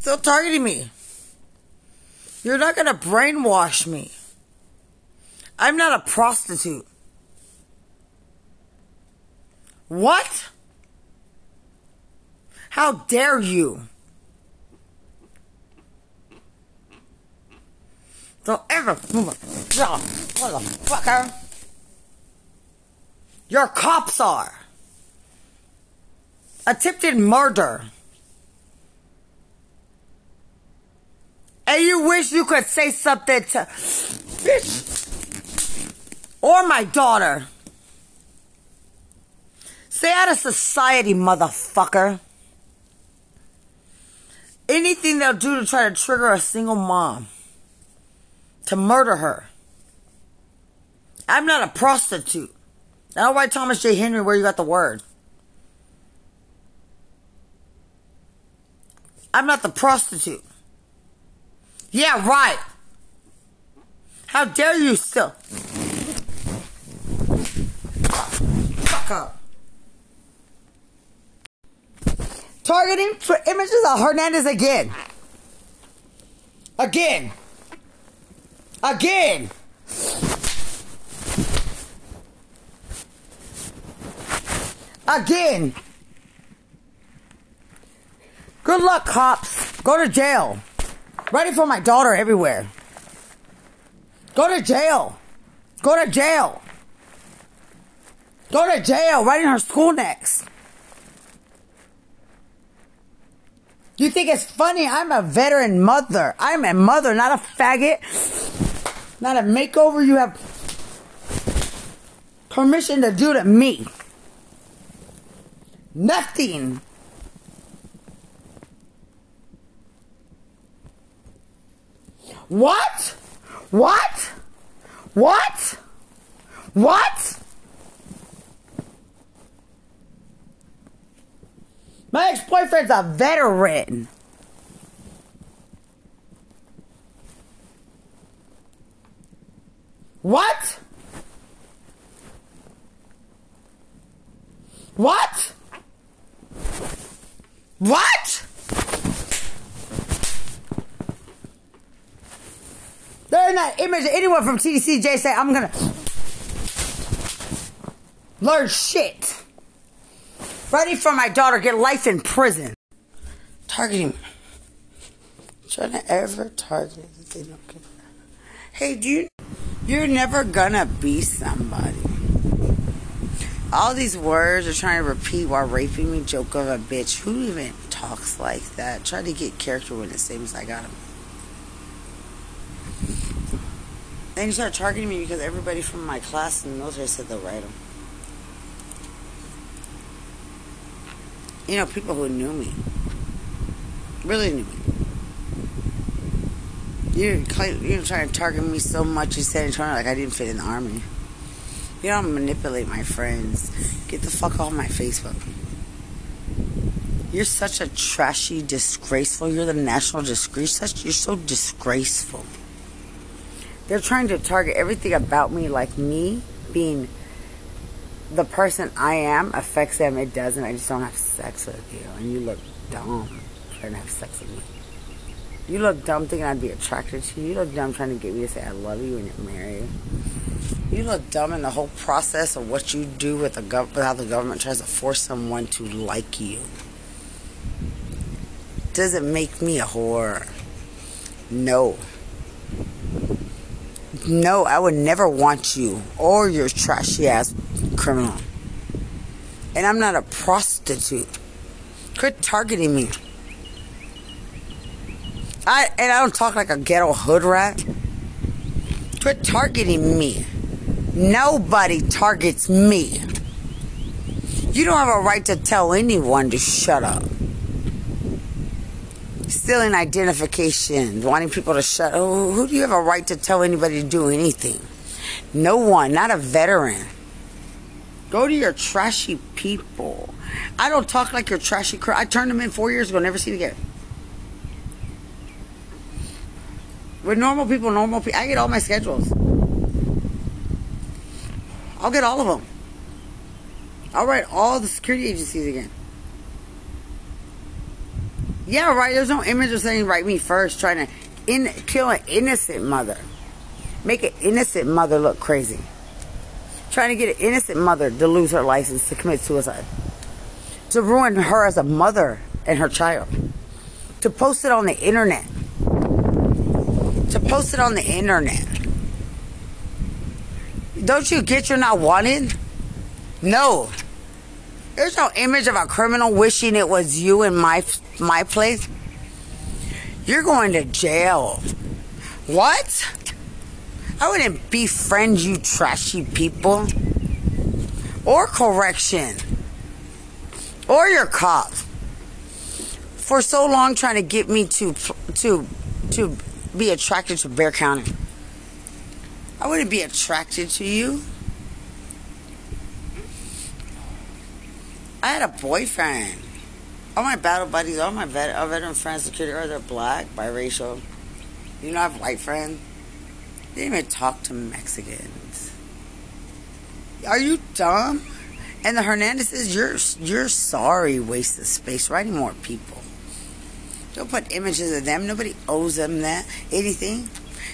Still targeting me. You're not gonna brainwash me. I'm not a prostitute. What? How dare you? Don't ever move a motherfucker. Your cops are. Attempted murder. And you wish you could say something to bitch or my daughter. Stay out of society, motherfucker. Anything they'll do to try to trigger a single mom to murder her. I'm not a prostitute. I don't write Thomas J. Henry where you got the word. I'm not the prostitute. Yeah, right. How dare you still? Fuck up. Targeting for images of Hernandez again. Again. Again. Again. Good luck, cops. Go to jail. Ready for my daughter everywhere. Go to jail. Go to jail. Go to jail. Right in her school next. You think it's funny? I'm a veteran mother. I'm a mother, not a faggot. Not a makeover you have permission to do to me. Nothing. What? What? What? What? My ex boyfriend's a veteran. What? What? What? Image anyone from TDCJ say I'm gonna learn shit. Ready for my daughter get life in prison. Targeting. Trying to ever target they don't get. Hey, do you? You're never gonna be somebody. All these words are trying to repeat while raping me. Joke of a bitch. Who even talks like that? Try to get character when it seems I got him. Then you start targeting me because everybody from my class in the military said they'll write them. You know, people who knew me. Really knew me. You're, you're trying to target me so much, in trying like I didn't fit in the army. You don't manipulate my friends. Get the fuck off my Facebook. You're such a trashy, disgraceful. You're the national disgrace. You're so disgraceful. They're trying to target everything about me, like me being the person I am affects them. It doesn't. I just don't have sex with you, and you look dumb trying to have sex with me. You look dumb thinking I'd be attracted to you. You look dumb trying to get me to say I love you when you're married. You look dumb in the whole process of what you do with the gov- how the government tries to force someone to like you. Does it make me a whore? No. No, I would never want you or your trashy ass criminal. And I'm not a prostitute. Quit targeting me. I and I don't talk like a ghetto hood rat. Quit targeting me. Nobody targets me. You don't have a right to tell anyone to shut up. Stealing identification, wanting people to shut up. Who do you have a right to tell anybody to do anything? No one, not a veteran. Go to your trashy people. I don't talk like your trashy. I turned them in four years ago, never seen again. With normal people, normal people, I get all my schedules. I'll get all of them. I'll write all the security agencies again. Yeah, right. There's no image of saying write me first, trying to in, kill an innocent mother, make an innocent mother look crazy, trying to get an innocent mother to lose her license to commit suicide, to ruin her as a mother and her child, to post it on the internet, to post it on the internet. Don't you get you're not wanted? No. There's no image of a criminal wishing it was you in my my place. You're going to jail. What? I wouldn't befriend you trashy people. Or correction. Or your cop. For so long trying to get me to to to be attracted to Bexar County. I wouldn't be attracted to you. I had a boyfriend. All my battle buddies, all my vet, all veteran friends, security, are oh, they're black, biracial. You know, I have white friends. They didn't even talk to Mexicans. Are you dumb? And the Hernandezes, you're you're sorry, wasted space writing more people. Don't put images of them. Nobody owes them that anything.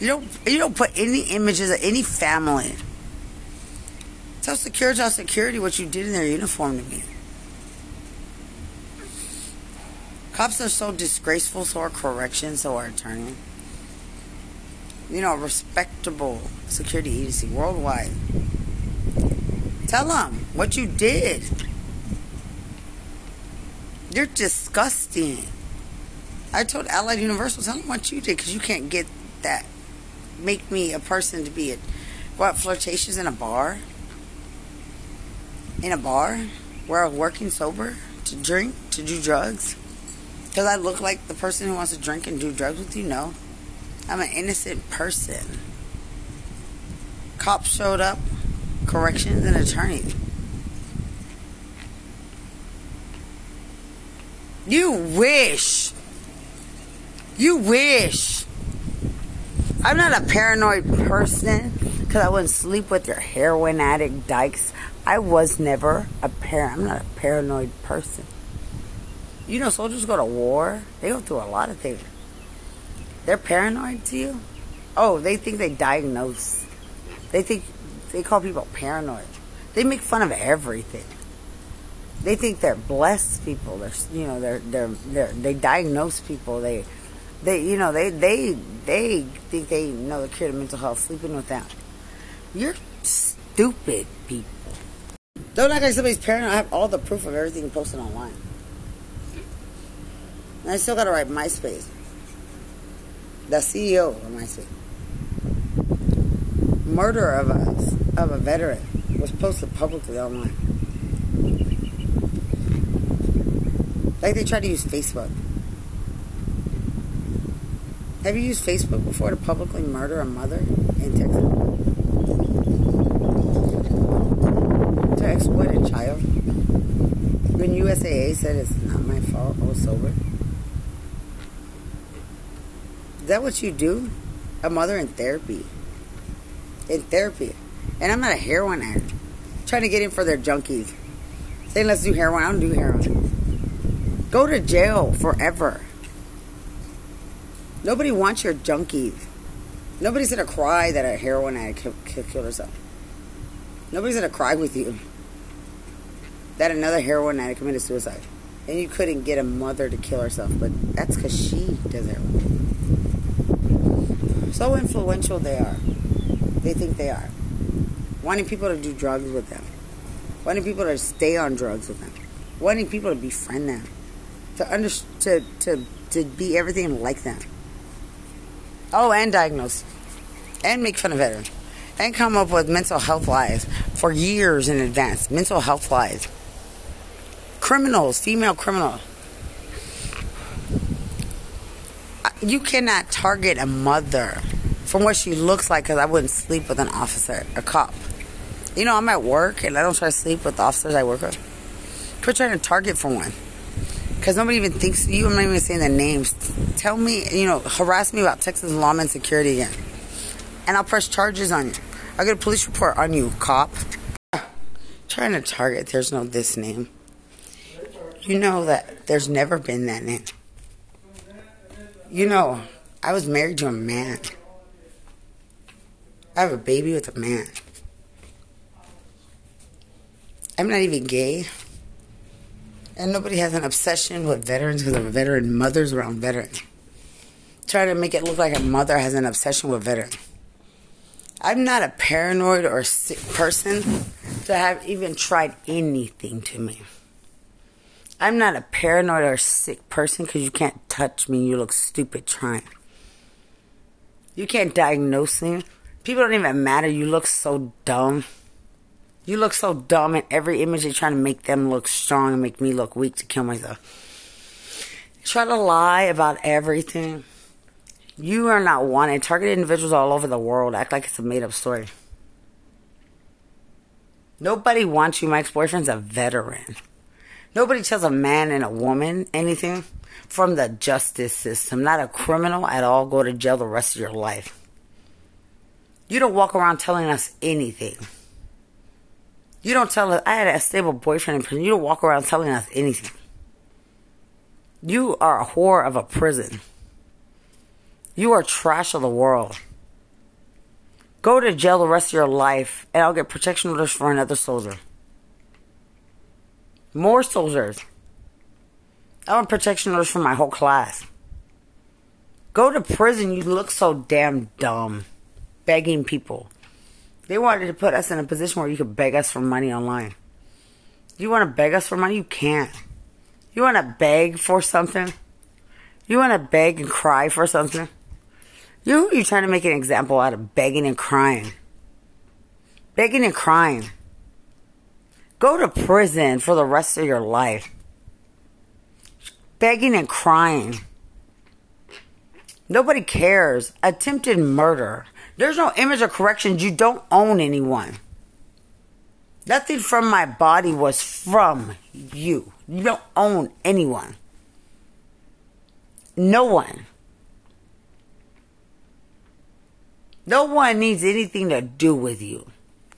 You don't you don't put any images of any family. Tell security, tell security what you did in their uniform to me. Cops are so disgraceful, so are corrections, so are attorney. You know, respectable security agency worldwide. Tell them what you did. You're disgusting. I told Allied Universal, tell them what you did because you can't get that. Make me a person to be a. What, flirtations in a bar? In a bar? Where I'm working sober? To drink? To do drugs? Because I look like the person who wants to drink and do drugs with you? No. I'm an innocent person. Cops showed up, corrections, and attorneys. You wish. You wish. I'm not a paranoid person because I wouldn't sleep with your heroin addict dykes. I was never a par. I'm not a paranoid person. You know, soldiers go to war. They go through a lot of things. They're paranoid to you. Oh, they think they diagnose. They think they call people paranoid. They make fun of everything. They think they're blessed people. They're you know they're they're, they're they diagnose people. They they you know they they they think they know the cure to mental health. Sleeping with them. You're stupid people. Don't act like somebody's paranoid. I have all the proof of everything posted online. And I still gotta write MySpace. The CEO of MySpace. Murder of a of a veteran was posted publicly online. Like they tried to use Facebook. Have you used Facebook before to publicly murder a mother in Texas? To exploit a child? When USAA said it's not my fault, I was sober. That what you do? A mother in therapy. In therapy. And I'm not a heroin addict. trying to get in for their junkies. Saying let's do heroin. I don't do heroin. Go to jail forever. Nobody wants your junkies. Nobody's gonna cry that a heroin addict killed herself. Nobody's gonna cry with you that another heroin addict committed suicide. And you couldn't get a mother to kill herself, but that's because she does heroin. So influential they are. They think they are. Wanting people to do drugs with them. Wanting people to stay on drugs with them. Wanting people to befriend them. To under, to, to, to be everything like them. Oh, and diagnose. And make fun of veterans. And come up with mental health lies for years in advance. Mental health lies. Criminals, female criminals. You cannot target a mother from what she looks like because I wouldn't sleep with an officer, a cop. You know, I'm at work and I don't try to sleep with the officers I work with. Quit trying to target for one. Because nobody even thinks you. I'm not even saying their names. Tell me, you know, harass me about Texas lawman security again. And I'll press charges on you. I'll get a police report on you, cop. Trying to target, there's no this name. You know that there's never been that name. You know, I was married to a man. I have a baby with a man. I'm not even gay. And nobody has an obsession with veterans because I'm a veteran. Mothers around veterans. Try to make it look like a mother has an obsession with veterans. I'm not a paranoid or sick person to have even tried anything to me. I'm not a paranoid or sick person because you can't touch me. You look stupid trying. You can't diagnose me. People don't even matter. You look so dumb. You look so dumb in every image. They're trying to make them look strong and make me look weak to kill myself. Try to lie about everything. You are not wanted. Targeted individuals all over the world act like it's a made up story. Nobody wants you. My ex boyfriend's a veteran. Nobody tells a man and a woman anything from the justice system. Not a criminal at all. Go to jail the rest of your life. You don't walk around telling us anything. You don't tell us. I had a stable boyfriend in prison. You don't walk around telling us anything. You are a whore of a prison. You are trash of the world. Go to jail the rest of your life, and I'll get protection orders for another soldier. More soldiers. I want protection orders for my whole class. Go to prison. You look so damn dumb. Begging people. They wanted to put us in a position where you could beg us for money online. You want to beg us for money? You can't. You want to beg for something? You want to beg and cry for something? You, you're trying to make an example out of begging and crying. Begging and crying. Go to prison for the rest of your life. Begging and crying. Nobody cares. Attempted murder. There's no image of corrections. You don't own anyone. Nothing from my body was from you. You don't own anyone. No one. No one needs anything to do with you.